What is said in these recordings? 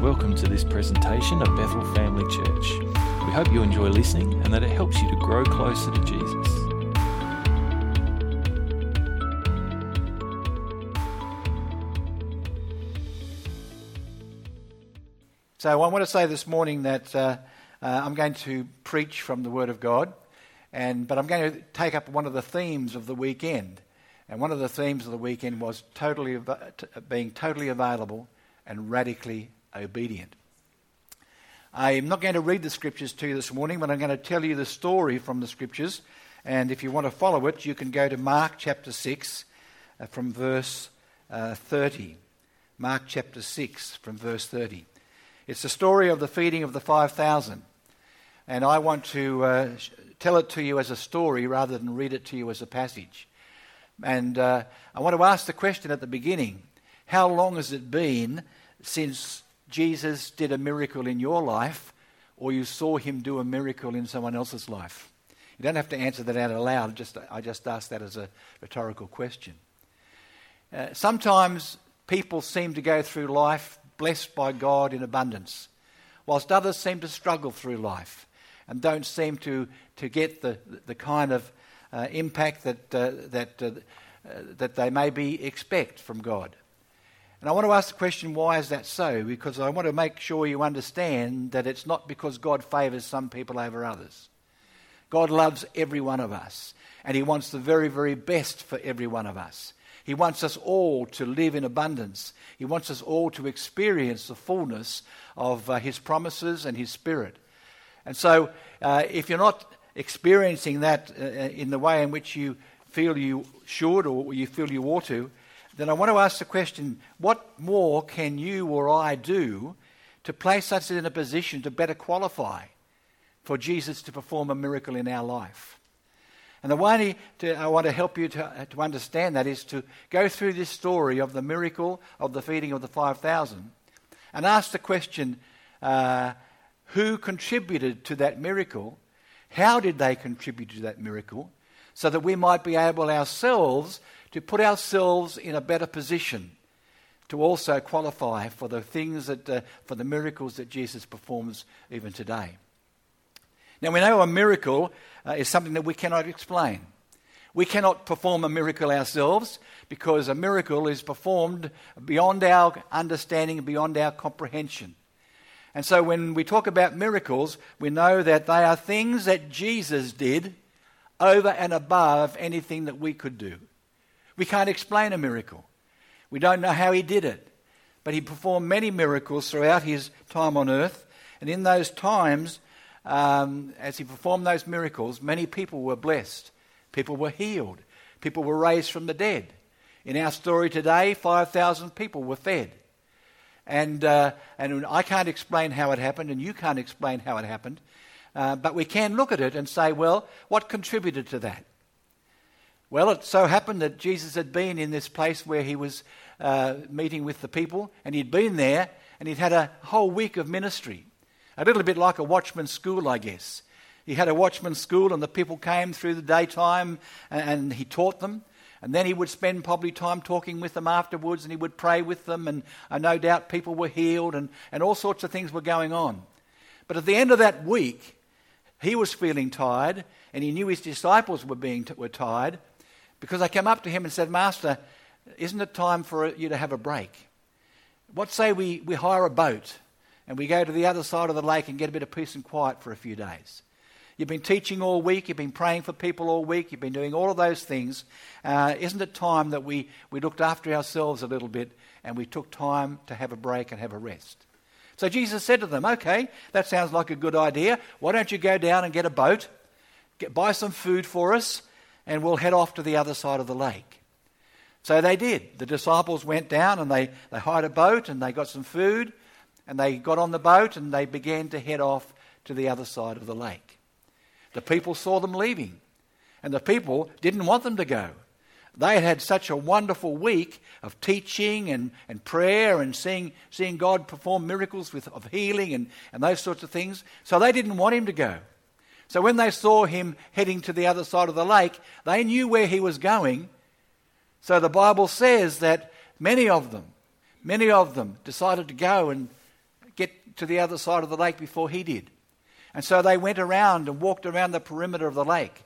Welcome to this presentation of Bethel Family Church. We hope you enjoy listening and that it helps you to grow closer to Jesus. So I want to say this morning that uh, uh, I'm going to preach from the Word of God, and but I'm going to take up one of the themes of the weekend, and one of the themes of the weekend was totally being totally available and radically obedient. I'm not going to read the scriptures to you this morning, but I'm going to tell you the story from the scriptures. And if you want to follow it, you can go to Mark chapter 6 uh, from verse uh, 30. Mark chapter 6 from verse 30. It's the story of the feeding of the 5,000. And I want to uh, tell it to you as a story rather than read it to you as a passage. And uh, I want to ask the question at the beginning How long has it been since Jesus did a miracle in your life or you saw him do a miracle in someone else's life? You don't have to answer that out aloud. Just, I just ask that as a rhetorical question. Uh, sometimes people seem to go through life blessed by God in abundance, whilst others seem to struggle through life and don't seem to, to get the, the kind of uh, impact that, uh, that, uh, that they maybe expect from God. And I want to ask the question, why is that so? Because I want to make sure you understand that it's not because God favours some people over others. God loves every one of us, and He wants the very, very best for every one of us. He wants us all to live in abundance. He wants us all to experience the fullness of uh, His promises and His Spirit. And so, uh, if you're not experiencing that uh, in the way in which you feel you should or you feel you ought to, then I want to ask the question what more can you or I do to place us in a position to better qualify for Jesus to perform a miracle in our life? And the way to, I want to help you to, to understand that is to go through this story of the miracle of the feeding of the 5,000 and ask the question uh, who contributed to that miracle? How did they contribute to that miracle? So that we might be able ourselves to put ourselves in a better position to also qualify for the things that, uh, for the miracles that Jesus performs even today. Now, we know a miracle uh, is something that we cannot explain. We cannot perform a miracle ourselves because a miracle is performed beyond our understanding, beyond our comprehension. And so, when we talk about miracles, we know that they are things that Jesus did over and above anything that we could do. We can't explain a miracle. We don't know how he did it. But he performed many miracles throughout his time on earth. And in those times, um, as he performed those miracles, many people were blessed. People were healed. People were raised from the dead. In our story today, 5,000 people were fed. And, uh, and I can't explain how it happened, and you can't explain how it happened. Uh, but we can look at it and say, well, what contributed to that? Well, it so happened that Jesus had been in this place where he was uh, meeting with the people, and he'd been there, and he'd had a whole week of ministry. A little bit like a watchman's school, I guess. He had a watchman's school, and the people came through the daytime, and, and he taught them. And then he would spend probably time talking with them afterwards, and he would pray with them, and uh, no doubt people were healed, and, and all sorts of things were going on. But at the end of that week, he was feeling tired, and he knew his disciples were, being t- were tired, because they came up to him and said, Master, isn't it time for you to have a break? What say we, we hire a boat and we go to the other side of the lake and get a bit of peace and quiet for a few days? You've been teaching all week, you've been praying for people all week, you've been doing all of those things. Uh, isn't it time that we, we looked after ourselves a little bit and we took time to have a break and have a rest? So Jesus said to them, Okay, that sounds like a good idea. Why don't you go down and get a boat, get, buy some food for us, and we'll head off to the other side of the lake. So they did. The disciples went down and they, they hired a boat and they got some food and they got on the boat and they began to head off to the other side of the lake. The people saw them leaving and the people didn't want them to go. They had had such a wonderful week of teaching and, and prayer and seeing, seeing God perform miracles with, of healing and, and those sorts of things. So they didn't want him to go. So when they saw him heading to the other side of the lake, they knew where he was going. So the Bible says that many of them, many of them decided to go and get to the other side of the lake before he did. And so they went around and walked around the perimeter of the lake.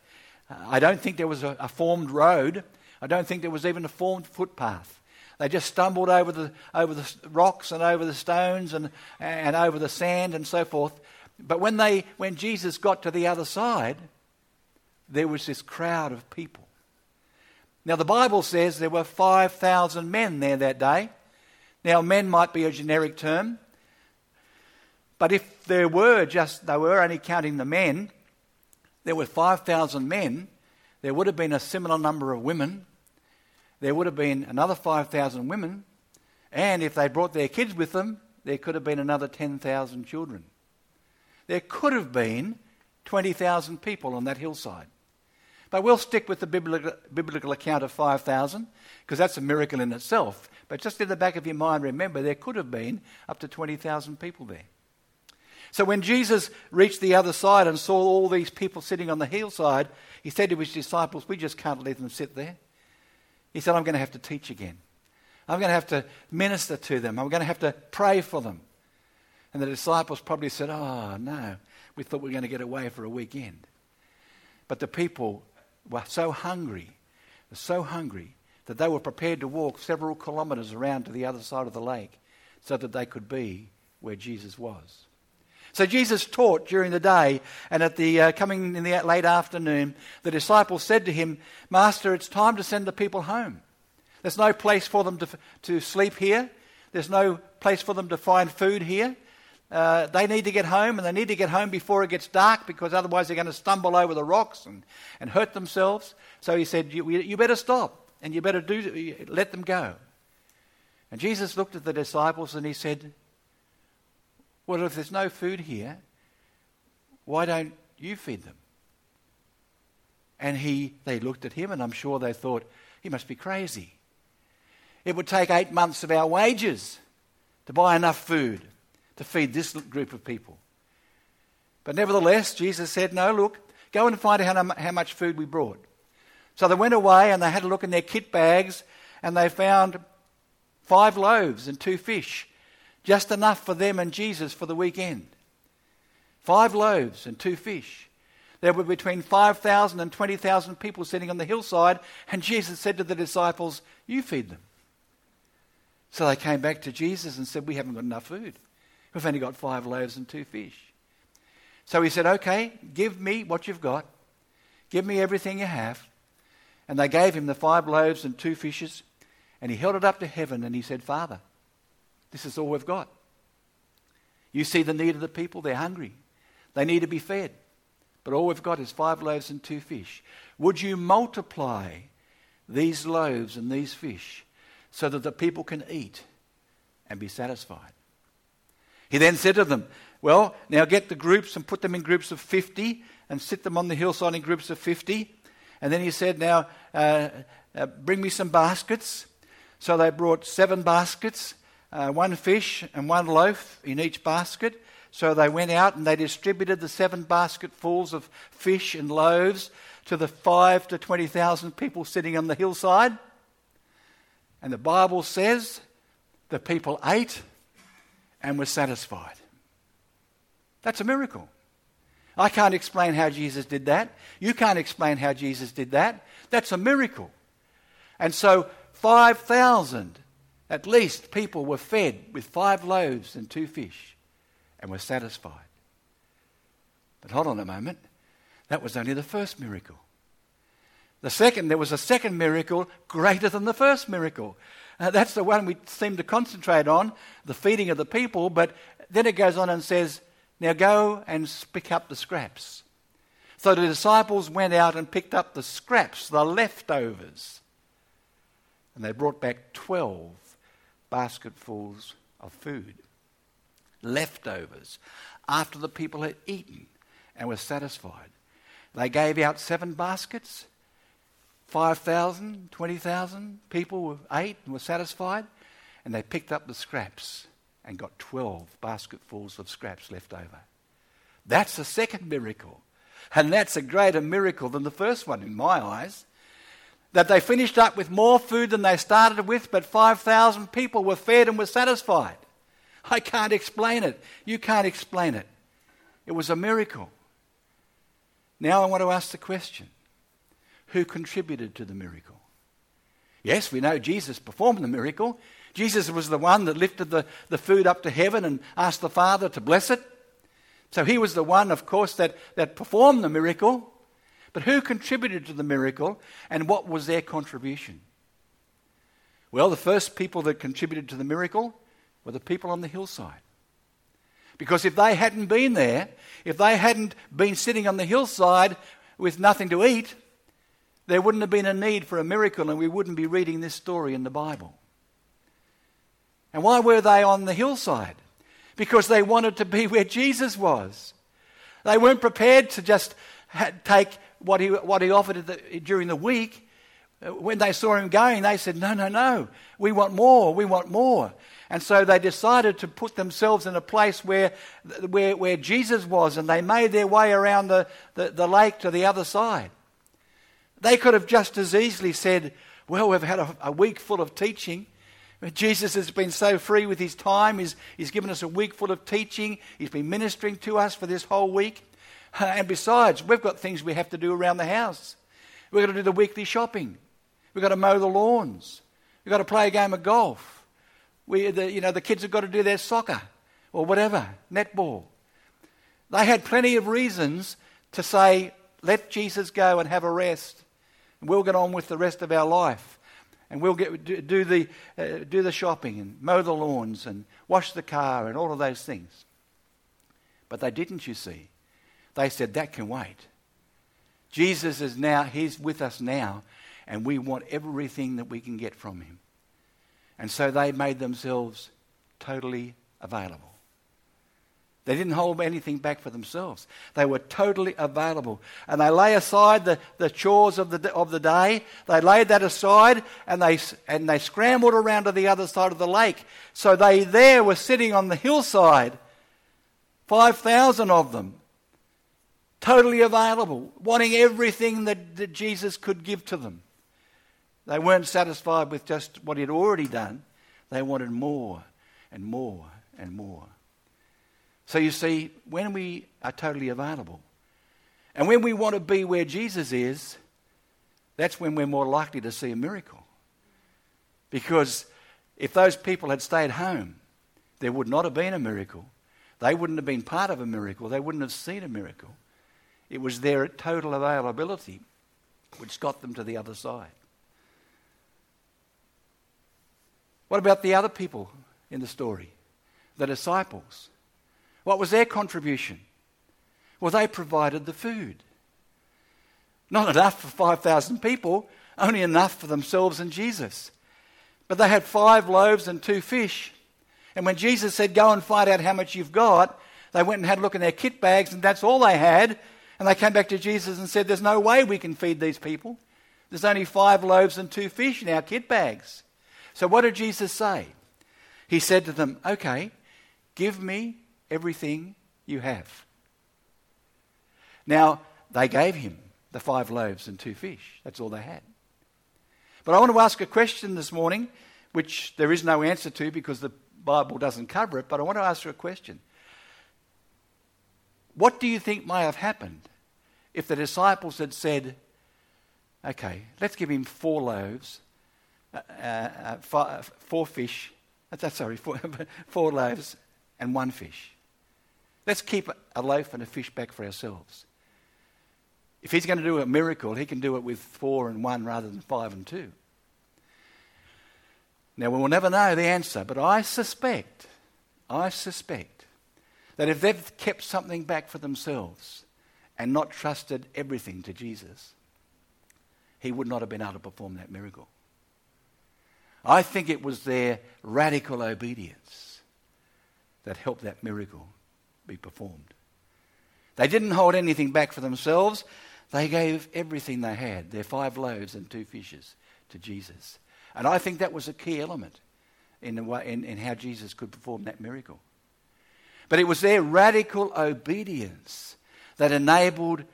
Uh, I don't think there was a, a, formed road. I don't think there was even a formed footpath. They just stumbled over the, over the rocks and over the stones and, and over the sand and so forth. But when, they, when Jesus got to the other side, there was this crowd of people. Now, the Bible says there were 5,000 men there that day. Now, men might be a generic term, but if there were just, they were only counting the men, there were 5,000 men, there would have been a similar number of women, there would have been another 5,000 women, and if they brought their kids with them, there could have been another 10,000 children. There could have been 20,000 people on that hillside. But we'll stick with the biblical, biblical account of 5,000 because that's a miracle in itself. But just in the back of your mind, remember there could have been up to 20,000 people there. So when Jesus reached the other side and saw all these people sitting on the hillside, he said to his disciples, We just can't let them sit there. He said, I'm going to have to teach again. I'm going to have to minister to them. I'm going to have to pray for them. And the disciples probably said, Oh, no, we thought we were going to get away for a weekend. But the people were so hungry, so hungry that they were prepared to walk several kilometres around to the other side of the lake so that they could be where Jesus was. So Jesus taught during the day, and at the uh, coming in the late afternoon, the disciples said to him, "Master, it's time to send the people home. There's no place for them to, to sleep here. There's no place for them to find food here. Uh, they need to get home, and they need to get home before it gets dark because otherwise they're going to stumble over the rocks and, and hurt themselves. So he said, you, you better stop and you better do, let them go. And Jesus looked at the disciples and he said, Well, if there's no food here, why don't you feed them? And he, they looked at him, and I'm sure they thought, He must be crazy. It would take eight months of our wages to buy enough food to feed this group of people. But nevertheless, Jesus said, No, look, go and find out how, much food we brought. So they went away and they had a look in their kit bags and they found five loaves and two fish, just enough for them and Jesus for the weekend. Five loaves and two fish. There were between 5,000 and 20,000 people sitting on the hillside, and Jesus said to the disciples, You feed them. So they came back to Jesus and said, We haven't got enough food. We've only got five loaves and two fish. So he said, Okay, give me what you've got. Give me everything you have. And they gave him the five loaves and two fishes. And he held it up to heaven and he said, Father, this is all we've got. You see the need of the people. They're hungry. They need to be fed. But all we've got is five loaves and two fish. Would you multiply these loaves and these fish so that the people can eat and be satisfied? He then said to them, Well, now get the groups and put them in groups of 50 and sit them on the hillside in groups of 50. And then he said, Now uh, uh, bring me some baskets. So they brought seven baskets, uh, one fish and one loaf in each basket. So they went out and they distributed the seven basketfuls of fish and loaves to the five to 20,000 people sitting on the hillside. And the Bible says the people ate and was satisfied. That's a miracle. I can't explain how Jesus did that. You can't explain how Jesus did that. That's a miracle. And so 5,000 at least people were fed with five loaves and two fish and were satisfied. But hold on a moment. That was only the first miracle. The second, there was a second miracle greater than the first miracle. Uh, that's the one we seem to concentrate on, the feeding of the people, but then it goes on and says, Now go and pick up the scraps. So the disciples went out and picked up the scraps, the leftovers. And they brought back 12 basketfuls of food. Leftovers. After the people had eaten and were satisfied. They gave out seven baskets 5,000, 20,000 people were ate and were satisfied, and they picked up the scraps and got 12 basketfuls of scraps left over. That's the second miracle. And that's a greater miracle than the first one in my eyes. That they finished up with more food than they started with, but 5,000 people were fed and were satisfied. I can't explain it. You can't explain it. It was a miracle. Now I want to ask the question who contributed to the miracle? Yes, we know Jesus performed the miracle. Jesus was the one that lifted the, the food up to heaven and asked the Father to bless it. So he was the one, of course, that, that performed the miracle. But who contributed to the miracle and what was their contribution? Well, the first people that contributed to the miracle were the people on the hillside. Because if they hadn't been there, if they hadn't been sitting on the hillside with nothing to eat, there wouldn't have been a need for a miracle and we wouldn't be reading this story in the Bible. And why were they on the hillside? Because they wanted to be where Jesus was. They weren't prepared to just take what he, what he offered the, during the week. When they saw him going, they said, No, no, no, we want more, we want more. And so they decided to put themselves in a place where, where, where Jesus was, and they made their way around the, the, the lake to the other side. They could have just as easily said, Well, we've had a, a week full of teaching. Jesus has been so free with his time. He's, he's given us a week full of teaching. He's been ministering to us for this whole week. And besides, we've got things we have to do around the house. We've got to do the weekly shopping. We've got to mow the lawns. We've got to play a game of golf. We, the, you know, the kids have got to do their soccer or whatever, netball. They had plenty of reasons to say, let Jesus go and have a rest. And we'll get on with the rest of our life. And we'll get, do, do the, uh, do the shopping and mow the lawns and wash the car and all of those things. But they didn't, you see. They said, that can wait. Jesus is now, He's with us now, and we want everything that we can get from Him. And so they made themselves totally available. They didn't hold anything back for themselves. They were totally available. And they lay aside the, the chores of the, of the day. They laid that aside and they, and they scrambled around to the other side of the lake. So they there were sitting on the hillside, 5,000 of them, totally available, wanting everything that, that Jesus could give to them. They weren't satisfied with just what he'd already done, they wanted more and more and more. So you see, when we are totally available, and when we want to be where Jesus is, that's when we're more likely to see a miracle. Because if those people had stayed home, there would not have been a miracle. They wouldn't have been part of a miracle. They wouldn't have seen a miracle. It was their total availability which got them to the other side. What about the other people in the story? The disciples. What was their contribution? Well, they provided the food. Not enough for 5,000 people, only enough for themselves and Jesus. But they had five loaves and two fish. And when Jesus said, Go and find out how much you've got, they went and had a look in their kit bags, and that's all they had. And they came back to Jesus and said, There's no way we can feed these people. There's only five loaves and two fish in our kit bags. So what did Jesus say? He said to them, Okay, give me everything you have. Now, they gave him the five loaves and two fish. That's all they had. But I want to ask a question this morning, which there is no answer to because the Bible doesn't cover it, but I want to ask you a question. What do you think may have happened if the disciples had said, okay, let's give him four loaves, uh, uh, four, four, fish, uh, sorry, four, four loaves and one fish. Let's keep a loaf and a fish back for ourselves. If he's going to do a miracle, he can do it with four and one rather than five and two. Now, we will never know the answer, but I suspect, I suspect that if they've kept something back for themselves and not trusted everything to Jesus, he would not have been able to perform that miracle. I think it was their radical obedience that helped that miracle be performed. They didn't hold anything back for themselves. They gave everything they had, their five loaves and two fishes, to Jesus. And I think that was a key element in, the way, in, in how Jesus could perform that miracle. But it was their radical obedience that enabled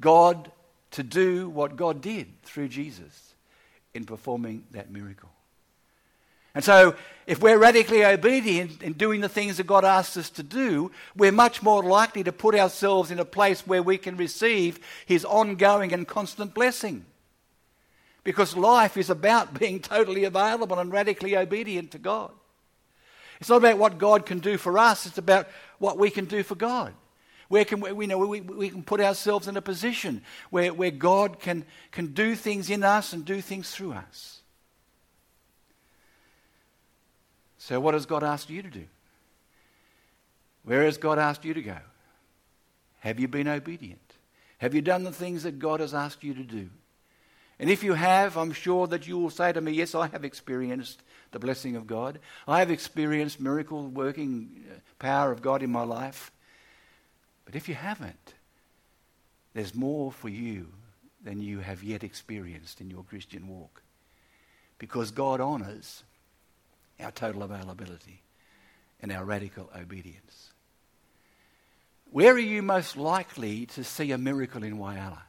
God to do what God did through Jesus in performing that miracle. And so, if we're radically obedient in doing the things that God asks us to do, we're much more likely to put ourselves in a place where we can receive His ongoing and constant blessing. Because life is about being totally available and radically obedient to God. It's not about what God can do for us, it's about what we can do for God. Where can we, know we, we can put ourselves in a position where, where God can, can do things in us and do things through us. So, what has God asked you to do? Where has God asked you to go? Have you been obedient? Have you done the things that God has asked you to do? And if you have, I'm sure that you will say to me, Yes, I have experienced the blessing of God. I have experienced miracle working uh, power of God in my life. But if you haven't, there's more for you than you have yet experienced in your Christian walk. Because God honours our total availability and our radical obedience. Where are you most likely to see a miracle in Whyalla?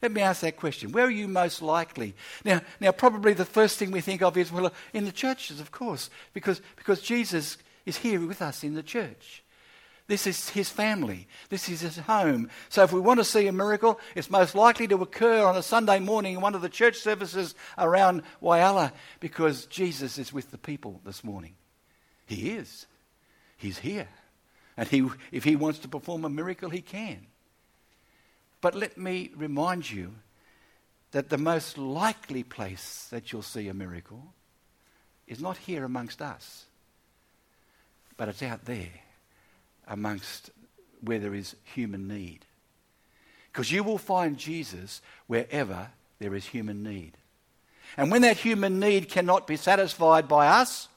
Let me ask that question. Where are you most likely? Now, now probably the first thing we think of is, well, in the churches, of course, because, because Jesus is here with us in the church. This is his family. This is his home. So if we want to see a miracle, it's most likely to occur on a Sunday morning in one of the church services around Whyalla because Jesus is with the people this morning. He is. He's here. And he, if he wants to perform a miracle, he can. But let me remind you that the most likely place that you'll see a miracle is not here amongst us, but it's out there amongst where there is human need. Because you will find Jesus wherever there is human need. And when that human need cannot be satisfied by us,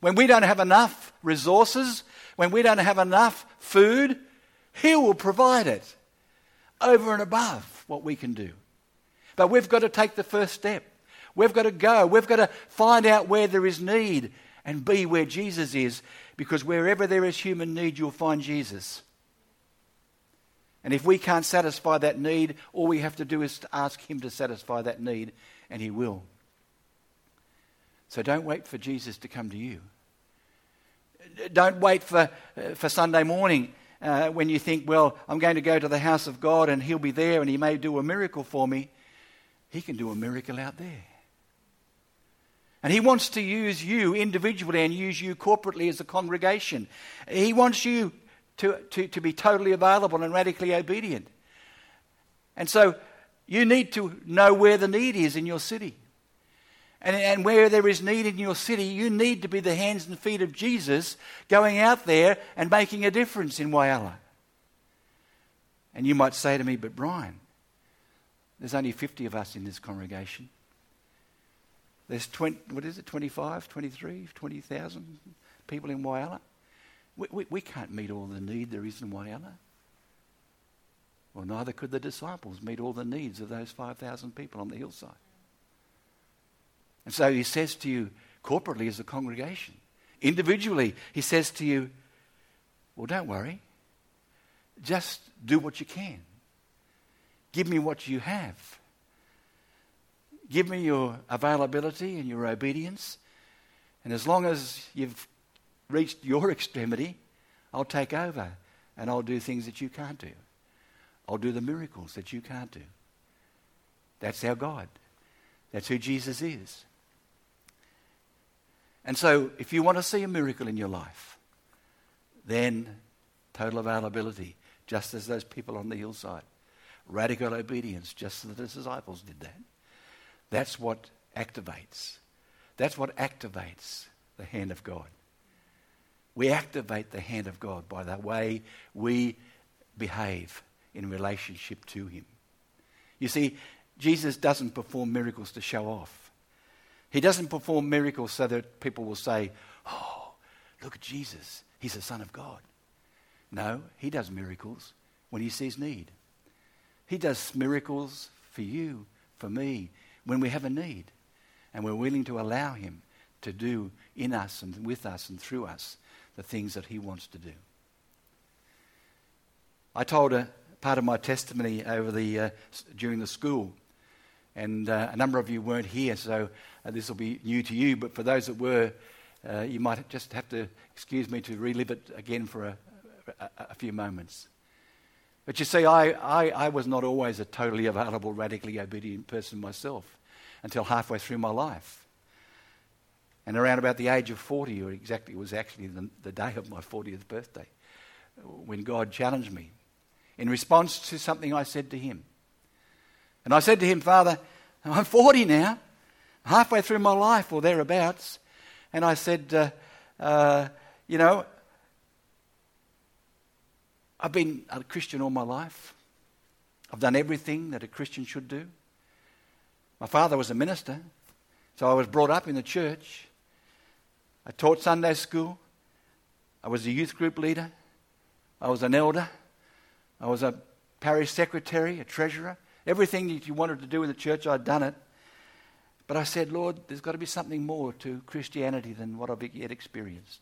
when we don't have enough resources, when we don't have enough food, He will provide it over and above what we can do. But we've got to take the first step. We've got to go. We've got to find out where there is need and be where Jesus is, because wherever there is human need, you'll find Jesus. And if we can't satisfy that need, all we have to do is to ask Him to satisfy that need, and He will. So don't wait for Jesus to come to you. Don't wait for, uh, for Sunday morning uh, when you think, well, I'm going to go to the house of God and He'll be there and He may do a miracle for me. He can do a miracle out there. And He wants to use you individually and use you corporately as a congregation. He wants you to, to, to be totally available and radically obedient. And so you need to know where the need is in your city. And, and where there is need in your city, you need to be the hands and feet of Jesus going out there and making a difference in Whyalla. And you might say to me, but Brian, there's only 50 of us in this congregation. There's 20, what is it, 25, 23, 20,000 people in Whyalla. We, we, we can't meet all the need there is in Whyalla. Well, neither could the disciples meet all the needs of those 5,000 people on the hillside. And so he says to you corporately as a congregation, individually, he says to you, well, don't worry. Just do what you can. Give me what you have. Give me your availability and your obedience. And as long as you've reached your extremity, I'll take over and I'll do things that you can't do. I'll do the miracles that you can't do. That's our God. That's who Jesus is. And so, if you want to see a miracle in your life, then total availability, just as those people on the hillside. Radical obedience, just as the disciples did that. That's what activates. That's what activates the hand of God. We activate the hand of God by the way we behave in relationship to Him. You see, Jesus doesn't perform miracles to show off. He doesn't perform miracles so that people will say, Oh, look at Jesus. He's the Son of God. No, he does miracles when he sees need. He does miracles for you, for me, when we have a need. And we're willing to allow him to do in us and with us and through us the things that he wants to do. I told a part of my testimony over the, uh, during the school And uh, a number of you weren't here, so uh, this will be new to you. But for those that were, uh, you might just have to excuse me to relive it again for a, a, a few moments. But you see, I, I, I was not always a totally available, radically obedient person myself until halfway through my life. And around about the age of 40, or exactly, it was actually the, the day of my 40th birthday, when God challenged me in response to something I said to Him. And I said to Him, Father, I'm 40 now, halfway through my life or thereabouts. And I said, uh, uh, You know, I've been a Christian all my life. I've done everything that a Christian should do. My father was a minister, so I was brought up in the church. I taught Sunday school. I was a youth group leader. I was an elder. I was a parish secretary, a treasurer. Everything that you wanted to do in the church, I'd done it. But I said, Lord, there's got to be something more to Christianity than what I've yet experienced.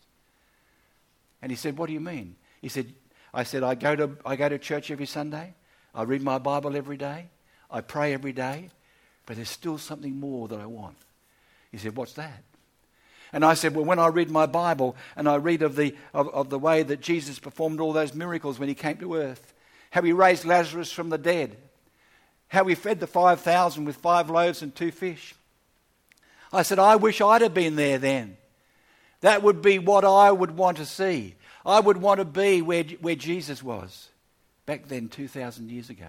And he said, What do you mean? He said, I said, I go to, I go to church every Sunday. I read my Bible every day. I pray every day. But there's still something more that I want. He said, What's that? And I said, Well, when I read my Bible and I read of the, of, of the way that Jesus performed all those miracles when he came to earth, how he raised Lazarus from the dead, how he fed the 5,000 with five loaves and two fish. I said, I wish I'd have been there then. That would be what I would want to see. I would want to be where, where Jesus was back then, 2,000 years ago.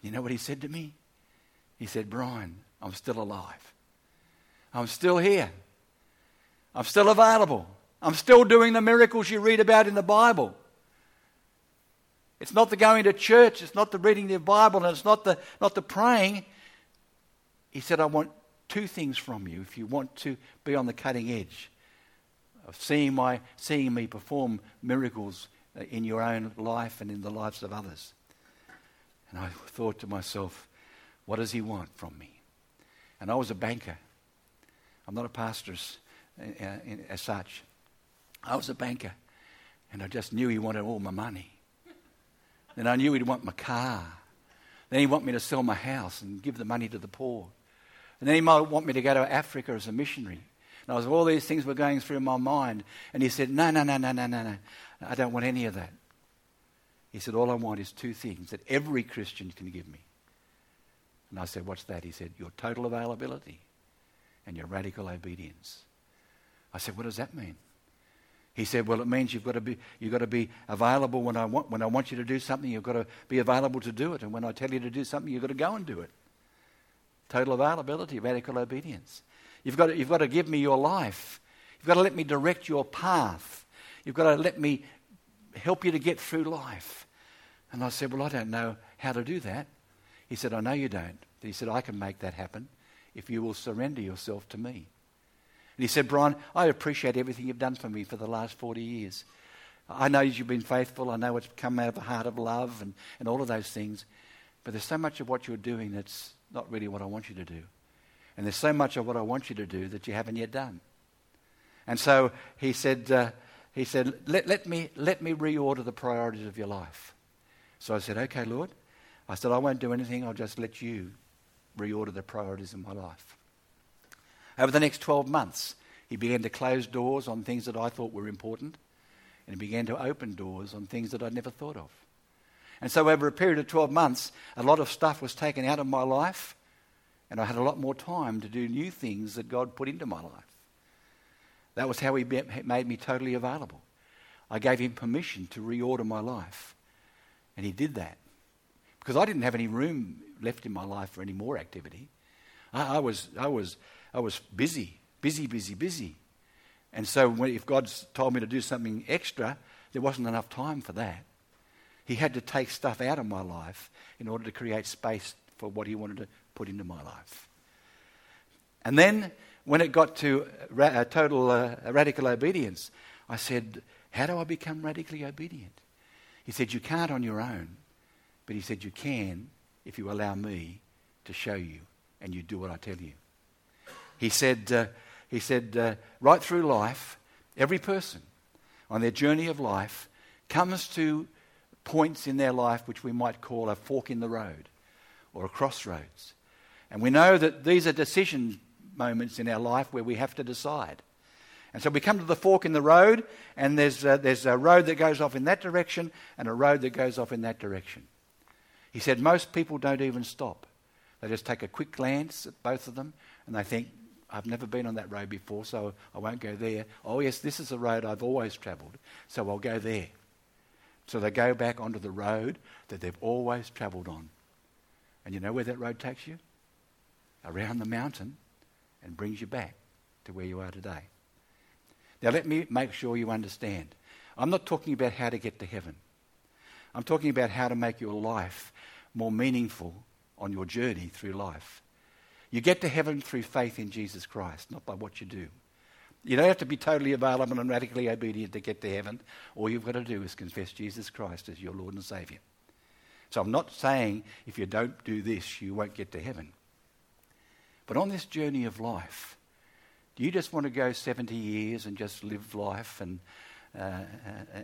You know what he said to me? He said, Brian, I'm still alive. I'm still here. I'm still available. I'm still doing the miracles you read about in the Bible. It's not the going to church, it's not the reading the Bible, and it's not the, not the praying. He said, I want two things from you if you want to be on the cutting edge of seeing, my, seeing me perform miracles uh, in your own life and in the lives of others. And I thought to myself, what does he want from me? And I was a banker. I'm not a pastor as, uh, as such. I was a banker, and I just knew he wanted all my money. Then I knew he'd want my car. Then he'd want me to sell my house and give the money to the poor. And then he might want me to go to Africa as a missionary. And I was, all these things were going through my mind. And he said, No, no, no, no, no, no, no. I don't want any of that. He said, All I want is two things that every Christian can give me. And I said, What's that? He said, Your total availability and your radical obedience. I said, What does that mean? He said, Well, it means you've got to be, you've got to be available when I, want, when I want you to do something, you've got to be available to do it. And when I tell you to do something, you've got to go and do it. Total availability, radical obedience. You've got, to, you've got to give me your life. You've got to let me direct your path. You've got to let me help you to get through life. And I said, Well, I don't know how to do that. He said, I know you don't. He said, I can make that happen if you will surrender yourself to me. And he said, Brian, I appreciate everything you've done for me for the last 40 years. I know you've been faithful. I know it's come out of a heart of love and, and all of those things. But there's so much of what you're doing that's not really what I want you to do. And there's so much of what I want you to do that you haven't yet done. And so he said, uh, he said let, let, me, let me reorder the priorities of your life. So I said, okay, Lord. I said, I won't do anything. I'll just let you reorder the priorities in my life. Over the next 12 months, he began to close doors on things that I thought were important, and he began to open doors on things that I'd never thought of. And so, over a period of 12 months, a lot of stuff was taken out of my life, and I had a lot more time to do new things that God put into my life. That was how He made me totally available. I gave Him permission to reorder my life, and He did that because I didn't have any room left in my life for any more activity. I, I was, I, was, I was busy, busy, busy, busy. And so, when, if God's told me to do something extra, there wasn't enough time for that. He had to take stuff out of my life in order to create space for what he wanted to put into my life. And then, when it got to ra- uh, total uh, radical obedience, I said, How do I become radically obedient? He said, You can't on your own, but he said, You can if you allow me to show you and you do what I tell you. He said, uh, he said uh, Right through life, every person on their journey of life comes to points in their life which we might call a fork in the road or a crossroads. And we know that these are decision moments in our life where we have to decide. And so we come to the fork in the road, and there's a, there's a road that goes off in that direction and a road that goes off in that direction. He said most people don't even stop. They just take a quick glance at both of them and they think, I've never been on that road before, so I won't go there. Oh, yes, this is a road I've always travelled, so I'll go there. So they go back onto the road that they've always travelled on. And you know where that road takes you? Around the mountain and brings you back to where you are today. Now, let me make sure you understand. I'm not talking about how to get to heaven. I'm talking about how to make your life more meaningful on your journey through life. You get to heaven through faith in Jesus Christ, not by what you do. You don't have to be totally available and radically obedient to get to heaven. All you've got to do is confess Jesus Christ as your Lord and Saviour. So I'm not saying if you don't do this, you won't get to heaven. But on this journey of life, do you just want to go 70 years and just live life and uh, uh,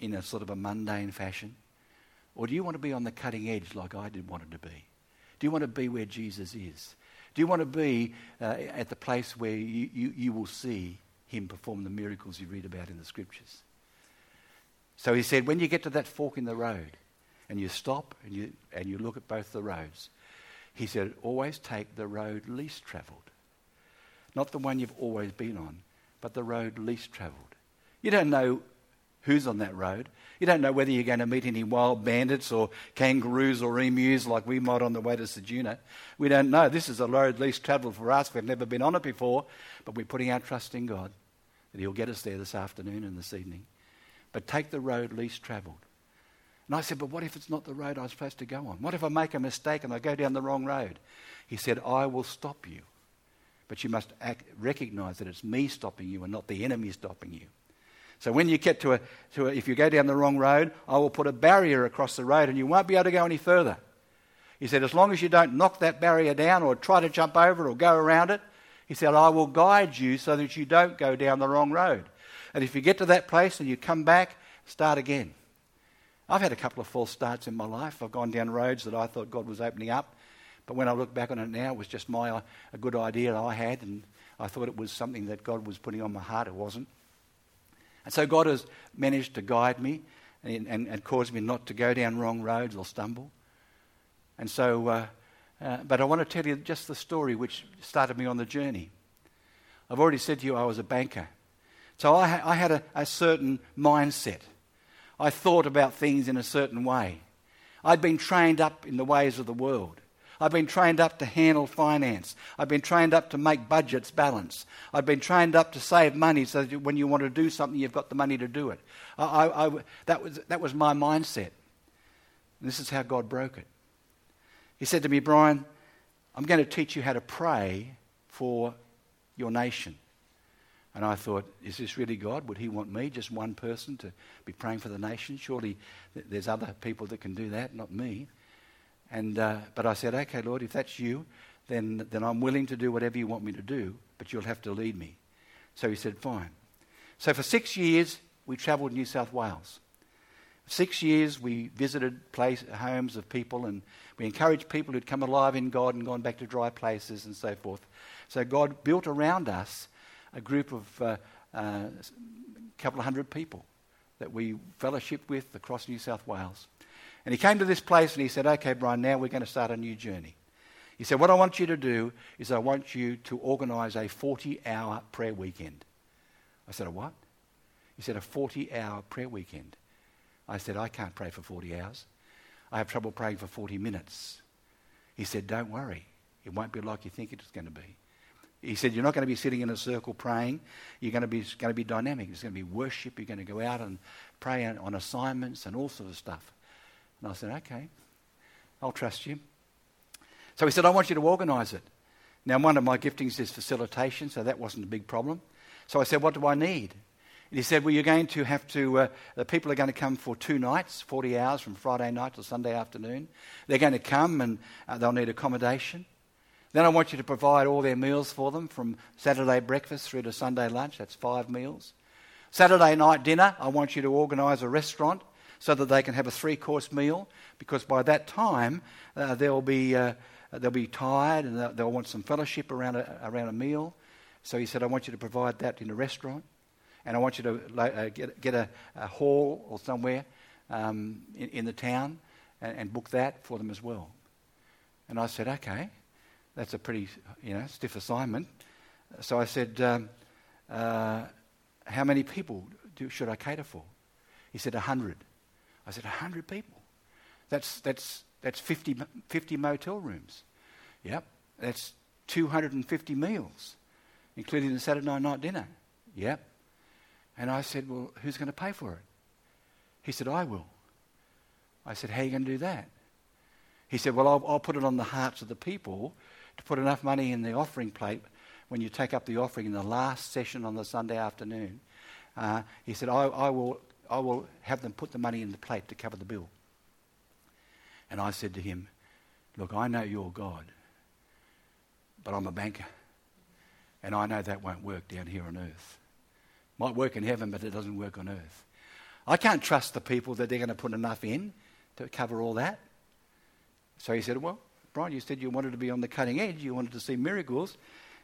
in a sort of a mundane fashion? Or do you want to be on the cutting edge like I did wanted to be? Do you want to be where Jesus is? Do you want to be uh, at the place where you, you, you will see him perform the miracles you read about in the scriptures? So he said, when you get to that fork in the road and you stop and you, and you look at both the roads, he said, always take the road least travelled. Not the one you've always been on, but the road least travelled. You don't know who's on that road. You don't know whether you're going to meet any wild bandits or kangaroos or emus like we might on the way to Ceduna. We don't know. This is a road least travelled for us. We've never been on it before, but we're putting our trust in God that He'll get us there this afternoon and this evening. But take the road least travelled. And I said, But what if it's not the road I was supposed to go on? What if I make a mistake and I go down the wrong road? He said, I will stop you. But you must act, recognize that it's me stopping you and not the enemy stopping you. So when you get to a, to a, if you go down the wrong road, I will put a barrier across the road and you won't be able to go any further. He said, as long as you don't knock that barrier down or try to jump over it or go around it, he said, I will guide you so that you don't go down the wrong road. And if you get to that place and you come back, start again. I've had a couple of false starts in my life. I've gone down roads that I thought God was opening up. But when I look back on it now, it was just my, a good idea I had, and I thought it was something that God was putting on my heart. It wasn't. And so God has managed to guide me and, and, and cause me not to go down wrong roads or stumble. And so, uh, uh, but I want to tell you just the story which started me on the journey. I've already said to you I was a banker. So I, ha- I had a, a certain mindset. I thought about things in a certain way. I'd been trained up in the ways of the world. I've been trained up to handle finance. I've been trained up to make budgets balance. I've been trained up to save money so that when you want to do something, you've got the money to do it. I, I, I, that, was, that was my mindset. And this is how God broke it. He said to me, Brian, I'm going to teach you how to pray for your nation. And I thought, is this really God? Would He want me, just one person, to be praying for the nation? Surely there's other people that can do that, not me. And, uh, but I said, okay, Lord, if that's you, then, then I'm willing to do whatever you want me to do, but you'll have to lead me. So he said, fine. So for six years, we travelled New South Wales. Six years, we visited place, homes of people and we encouraged people who'd come alive in God and gone back to dry places and so forth. So God built around us a group of uh, uh, a couple of hundred people that we fellowship with across New South Wales. And he came to this place and he said, Okay, Brian, now we're going to start a new journey. He said, What I want you to do is I want you to organize a 40 hour prayer weekend. I said, A what? He said, A 40 hour prayer weekend. I said, I can't pray for 40 hours. I have trouble praying for 40 minutes. He said, Don't worry. It won't be like you think it's going to be. He said, You're not going to be sitting in a circle praying. You're going to be, going to be dynamic. It's going to be worship. You're going to go out and pray on assignments and all sorts of stuff. And I said, okay, I'll trust you. So he said, I want you to organise it. Now, one of my giftings is facilitation, so that wasn't a big problem. So I said, What do I need? And he said, Well, you're going to have to, uh, the people are going to come for two nights, 40 hours from Friday night to Sunday afternoon. They're going to come and uh, they'll need accommodation. Then I want you to provide all their meals for them from Saturday breakfast through to Sunday lunch. That's five meals. Saturday night dinner, I want you to organise a restaurant so that they can have a three course meal because by that time uh, there will be uh, they'll be tired and they'll, they'll want some fellowship around a, around a meal. So he said, I want you to provide that in a restaurant. And I want you to uh, get, get a, a, hall or somewhere um, in, in, the town and, and, book that for them as well. And I said, okay, that's a pretty you know, stiff assignment. So I said, um, uh, how many people do, should I cater for? He said, 100. I said, 100 people? That's, that's, that's 50, 50 motel rooms. Yep. That's 250 meals, including the Saturday night dinner. Yep. And I said, Well, who's going to pay for it? He said, I will. I said, How are you going to do that? He said, Well, I'll, I'll put it on the hearts of the people to put enough money in the offering plate when you take up the offering in the last session on the Sunday afternoon. Uh, he said, I, I, will, I will have them put the money in the plate to cover the bill. And I said to him, Look, I know you're God, but I'm a banker. And I know that won't work down here on earth. Might work in heaven, but it doesn't work on earth. I can't trust the people that they're going to put enough in to cover all that. So he said, Well, Brian, you said you wanted to be on the cutting edge, you wanted to see miracles.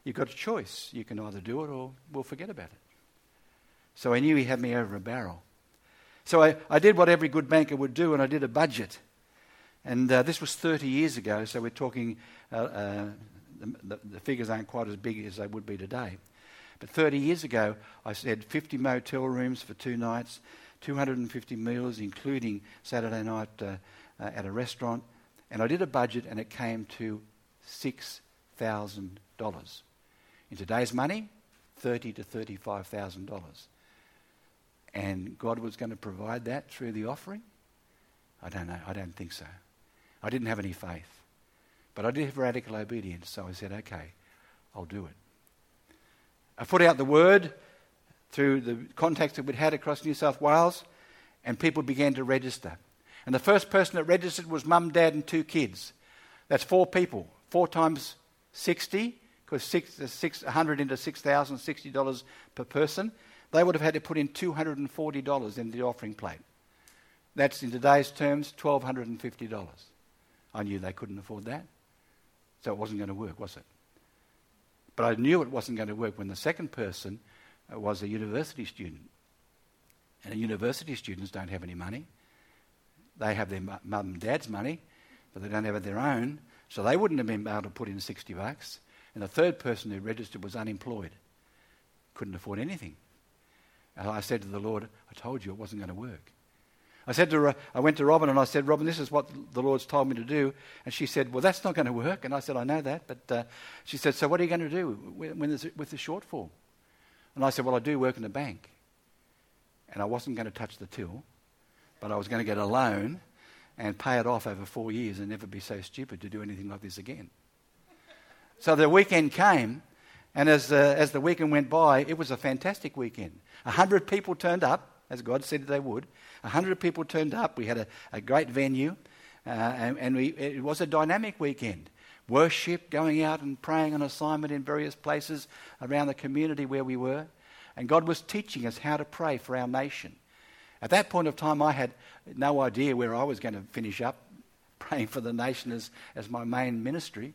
You've got a choice. You can either do it or we'll forget about it. So I knew he had me over a barrel. So I, I did what every good banker would do, and I did a budget. And uh, this was 30 years ago, so we're talking, uh, uh, the, the, figures aren't quite as big as they would be today. But 30 years ago, I said 50 motel rooms for two nights, 250 meals, including Saturday night uh, uh, at a restaurant. And I did a budget, and it came to $6,000. In today's money, thirty to thirty-five thousand dollars. And God was going to provide that through the offering? I don't know. I don't think so. I didn't have any faith. But I did have radical obedience, so I said, okay, I'll do it. I put out the word through the contacts that we'd had across New South Wales, and people began to register. And the first person that registered was mum, dad, and two kids. That's four people. Four times 60, because six, six, 100 into $6,000, $60 per person. They would have had to put in $240 in the offering plate. That's in today's terms $1,250. I knew they couldn't afford that. So it wasn't going to work, was it? But I knew it wasn't going to work when the second person uh, was a university student. And university students don't have any money. They have their mum and dad's money, but they don't have their own. So they wouldn't have been able to put in 60 bucks. And the third person who registered was unemployed. Couldn't afford anything. And I said to the Lord, I told you it wasn't going to work. I said to I went to Robin and I said, Robin, this is what the Lord's told me to do. And she said, Well, that's not going to work. And I said, I know that. But uh, she said, So what are you going to do with the shortfall? And I said, Well, I do work in a bank. And I wasn't going to touch the till, but I was going to get a loan and pay it off over four years and never be so stupid to do anything like this again. So the weekend came, and as, uh, as the weekend went by, it was a fantastic weekend. A hundred people turned up, as God said they would. A hundred people turned up. We had a, a great venue, uh, and, and we, it was a dynamic weekend. Worship, going out and praying on assignment in various places around the community where we were. And God was teaching us how to pray for our nation. At that point of time, I had no idea where I was going to finish up praying for the nation as, as my main ministry.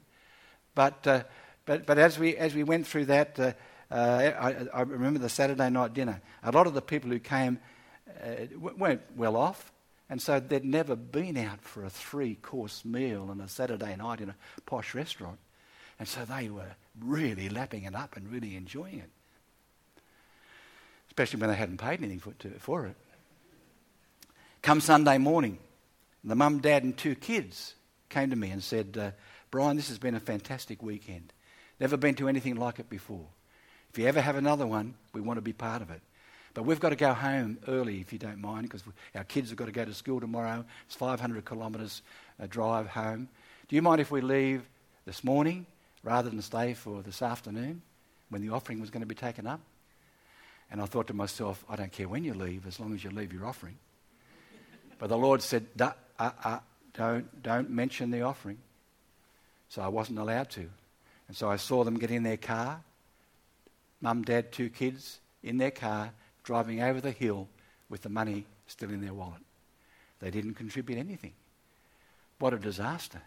But, uh, but, but as, we, as we went through that, uh, uh, I, I, remember the Saturday night dinner. A lot of the people who came uh, weren't well off, and so they'd never been out for a three course meal on a Saturday night in a posh restaurant. And so they were really lapping it up and really enjoying it, especially when they hadn't paid anything for, it. Come Sunday morning, the mum, dad, and two kids came to me and said, uh, Brian, this has been a fantastic weekend. Never been to anything like it before. If you ever have another one, we want to be part of it. But we've got to go home early, if you don't mind, because our kids have got to go to school tomorrow. It's 500 kilometres a drive home. Do you mind if we leave this morning rather than stay for this afternoon when the offering was going to be taken up? And I thought to myself, I don't care when you leave as long as you leave your offering. But the Lord said, uh, uh, don't, don't mention the offering. So I wasn't allowed to. And so I saw them get in their car mum, dad, two kids in their car driving over the hill with the money still in their wallet. They didn't contribute anything. What a disaster.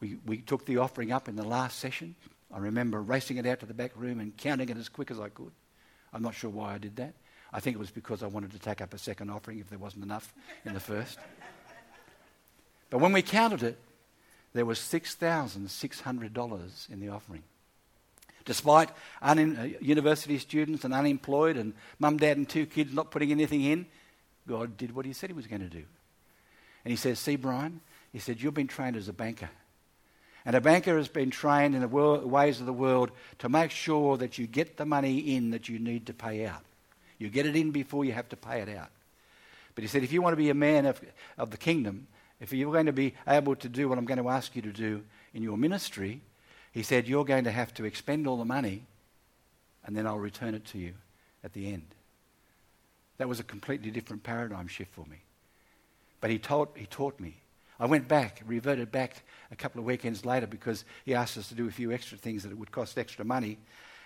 we, we took the offering up in the last session. I remember racing it out to the back room and counting it as quick as I could. I'm not sure why I did that. I think it was because I wanted to take up a second offering if there wasn't enough in the first. But when we counted it, there was $6,600 in the offering. Despite un- uh, university students and unemployed and mum, dad, and two kids not putting anything in, God did what He said He was going to do. And He says, See, Brian, He said, You've been trained as a banker. And a banker has been trained in the ways of the world to make sure that you get the money in that you need to pay out. You get it in before you have to pay it out. But he said, if you want to be a man of, of the kingdom, if you're going to be able to do what I'm going to ask you to do in your ministry, he said, you're going to have to expend all the money and then I'll return it to you at the end. That was a completely different paradigm shift for me. But he taught, he taught me I went back, reverted back a couple of weekends later because he asked us to do a few extra things that it would cost extra money.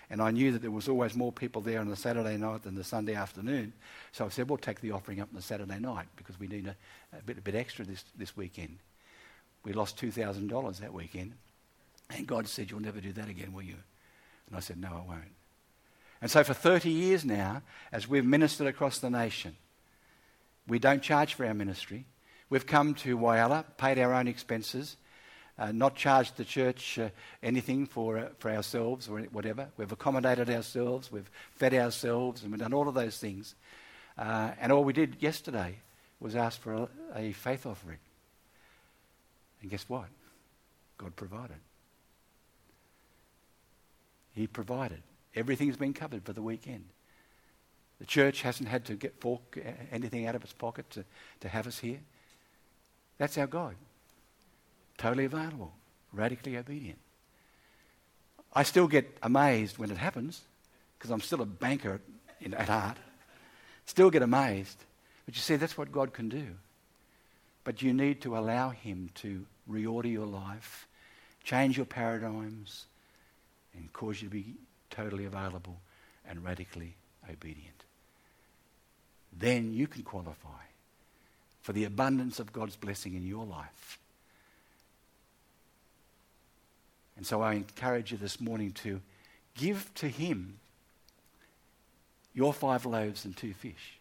And I knew that there was always more people there on the Saturday night than the Sunday afternoon. So I said, we'll take the offering up on the Saturday night because we need a, a, bit, a bit extra this, this weekend. We lost $2,000 that weekend. And God said, You'll never do that again, will you? And I said, No, I won't. And so for 30 years now, as we've ministered across the nation, we don't charge for our ministry. We've come to Whyalla, paid our own expenses, uh, not charged the church uh, anything for, uh, for ourselves or whatever. We've accommodated ourselves, we've fed ourselves, and we've done all of those things. Uh, and all we did yesterday was ask for a, a faith offering. And guess what? God provided. He provided. Everything's been covered for the weekend. The church hasn't had to get fork uh, anything out of its pocket to, to have us here. That's our God. Totally available, radically obedient. I still get amazed when it happens because I'm still a banker in, at heart. Still get amazed. But you see, that's what God can do. But you need to allow Him to reorder your life, change your paradigms, and cause you to be totally available and radically obedient. Then you can qualify for the abundance of God's blessing in your life. And so I encourage you this morning to give to Him your five loaves and two fish.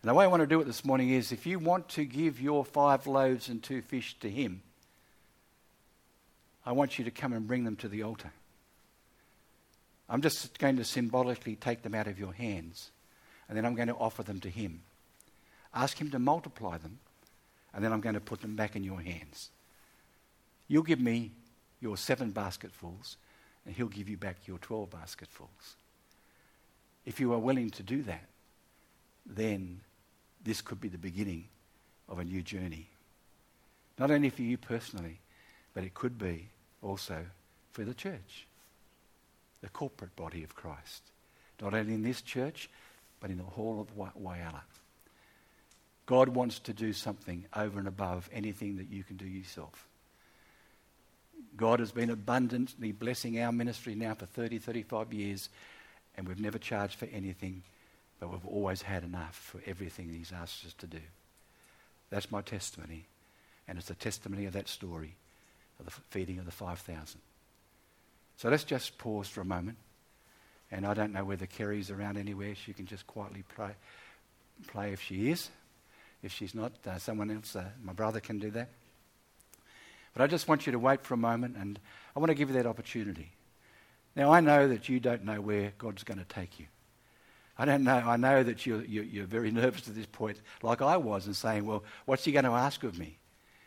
And the way I want to do it this morning is if you want to give your five loaves and two fish to Him, I want you to come and bring them to the altar. I'm just going to symbolically take them out of your hands, and then I'm going to offer them to Him. Ask Him to multiply them, and then I'm going to put them back in your hands. You'll give me your seven basketfuls, and He'll give you back your 12 basketfuls. If you are willing to do that, then this could be the beginning of a new journey. Not only for you personally, but it could be also for the church, the corporate body of Christ. Not only in this church, but in the whole of Whyalla. God wants to do something over and above anything that you can do yourself. God has been abundantly blessing our ministry now for 30, 35 years, and we've never charged for anything, but we've always had enough for everything He's asked us to do. That's my testimony, and it's a testimony of that story of the feeding of the 5,000. So let's just pause for a moment. And I don't know whether Kerry's around anywhere. She can just quietly play, play if she is. If she's not, uh, someone else, uh, my brother can do that. But I just want you to wait for a moment and I want to give you that opportunity. Now, I know that you don't know where God's going to take you. I don't know. I know that you're, you're, very nervous at this point, like I was, and saying, Well, what's He going to ask of me?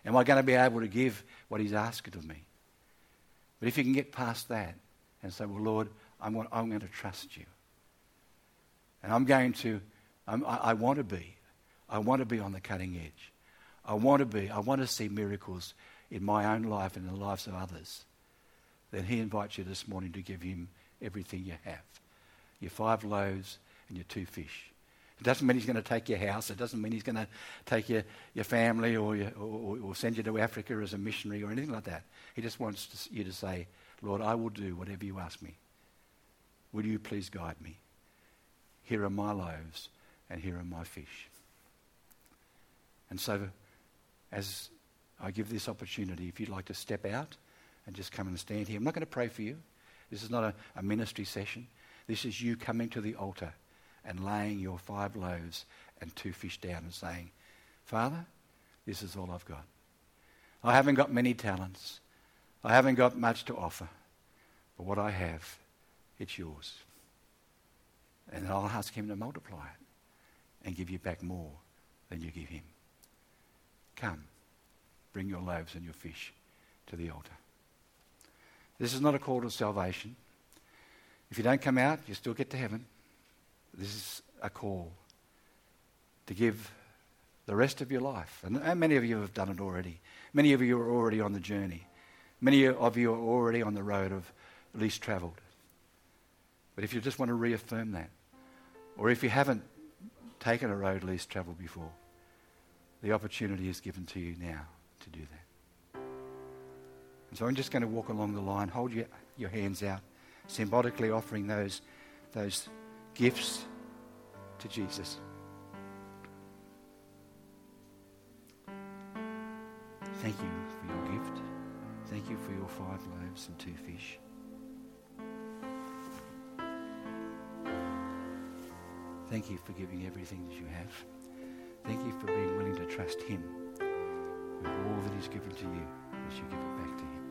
Am I going to be able to give what He's asked of me? But if you can get past that and say, Well, Lord, I'm, I'm going to trust you. And I'm going to, I'm, I, I want to be I want to be on the cutting edge. I want to be, I want to see miracles in my own life and in the lives of others. Then he invites you this morning to give him everything you have your five loaves and your two fish. It doesn't mean he's going to take your house. It doesn't mean he's going to take your, your family or, your, or, or send you to Africa as a missionary or anything like that. He just wants to, you to say, Lord, I will do whatever you ask me. Will you please guide me? Here are my loaves and here are my fish. And so, as I give this opportunity if you'd like to step out and just come and stand here. I'm not going to pray for you. This is not a, a ministry session. This is you coming to the altar and laying your five loaves and two fish down and saying, Father, this is all I've got. I haven't got many talents. I haven't got much to offer. But what I have, it's yours. And I'll ask him to multiply it and give you back more than you give him. Come, bring your loaves and your fish to the altar. This is not a call to salvation. If you don't come out, you still get to heaven. This is a call to give the rest of your life. And, many of you have done it already. Many of you are already on the journey. Many of you are already on the road of least travelled. But if you just want to reaffirm that, or if you haven't taken a road least travelled before, the opportunity is given to you now to do that. And so I'm just going to walk along the line, hold your, your hands out, symbolically offering those, those gifts to Jesus. Thank you for your gift. Thank you for your five loaves and two fish. Thank you for giving everything that you have. Thank you for being willing to trust Him all that He's given to you as you give it back to Him.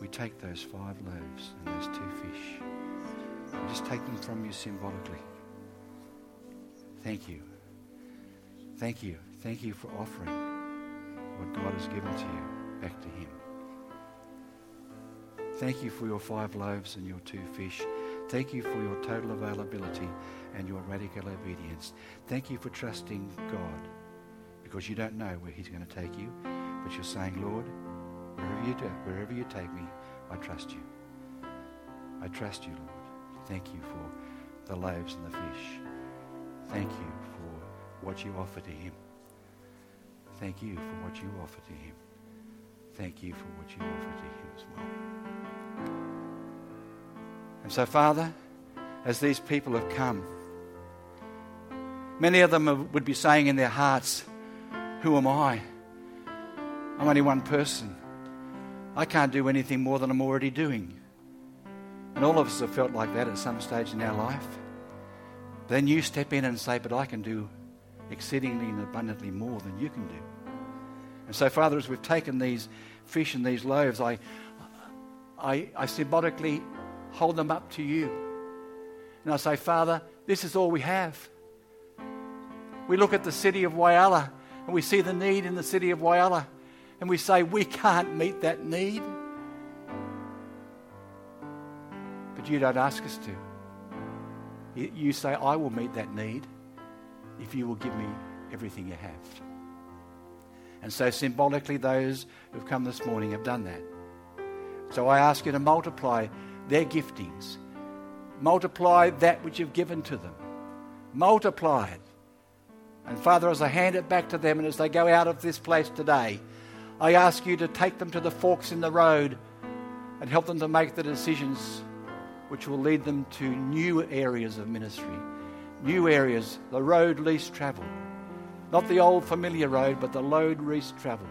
We take those five loaves and those two fish. Just take them from you symbolically. Thank you. Thank you. Thank you for offering what God has given to you back to Him. Thank you for your five loaves and your two fish. Thank you for your total availability and your radical obedience. Thank you for trusting God because you don't know where He's going to take you, but you're saying, Lord, wherever you, do, wherever you take me, I trust you. I trust you, Lord. Thank you for the loaves and the fish. Thank you for what you offer to Him. Thank you for what you offer to Him. Thank you for what you offer to Him as well. And so, Father, as these people have come, many of them would be saying in their hearts, Who am I? I'm only one person. I can't do anything more than I'm already doing. And all of us have felt like that at some stage in our life. Then you step in and say, But I can do exceedingly and abundantly more than you can do. And so, Father, as we've taken these fish and these loaves, I, I, I symbolically hold them up to you. And I say, Father, this is all we have. We look at the city of Whyalla and we see the need in the city of Whyalla and we say, we can't meet that need. But you don't ask us to. You say, I will meet that need if you will give me everything you have. And so, symbolically, those who've come this morning have done that. So, I ask you to multiply their giftings, multiply that which you've given to them, multiply it. And, Father, as I hand it back to them and as they go out of this place today, I ask you to take them to the forks in the road and help them to make the decisions which will lead them to new areas of ministry, new areas, the road least travelled. Not the old familiar road, but the road least travelled.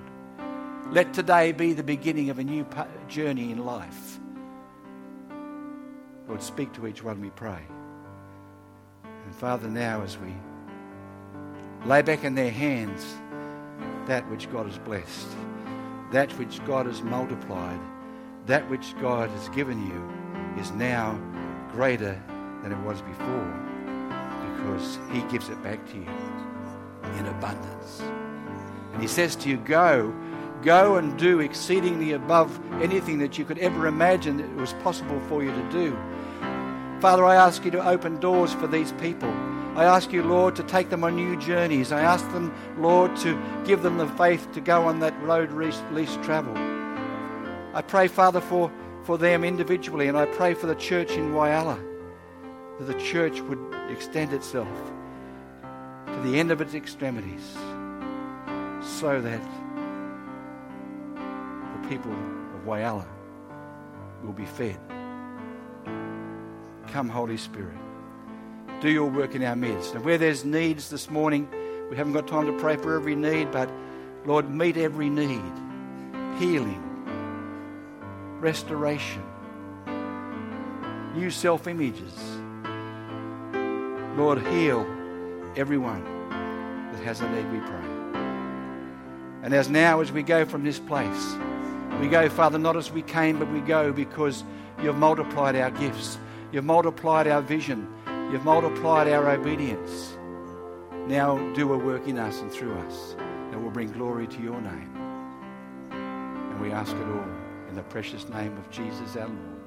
Let today be the beginning of a new journey in life. Lord, speak to each one, we pray. And Father, now as we lay back in their hands that which God has blessed, that which God has multiplied, that which God has given you is now greater than it was before because He gives it back to you in abundance. And he says to you, Go, go and do exceedingly above anything that you could ever imagine that it was possible for you to do. Father, I ask you to open doors for these people. I ask you, Lord, to take them on new journeys. I ask them, Lord, to give them the faith to go on that road least, traveled. I pray, Father, for, for them individually, and I pray for the church in Whyalla, that the church would extend itself to the end of its extremities so that the people of Whyalla will be fed. Come, Holy Spirit. Do your work in our midst. And where there's needs this morning, we haven't got time to pray for every need, but Lord, meet every need, healing, restoration, new self images. Lord, heal everyone that has a need, we pray. And as now, as we go from this place, we go, Father, not as we came, but we go because you've multiplied our gifts, you've multiplied our vision, you've multiplied our obedience. Now do a work in us and through us that will bring glory to your name. And we ask it all in the precious name of Jesus our Lord.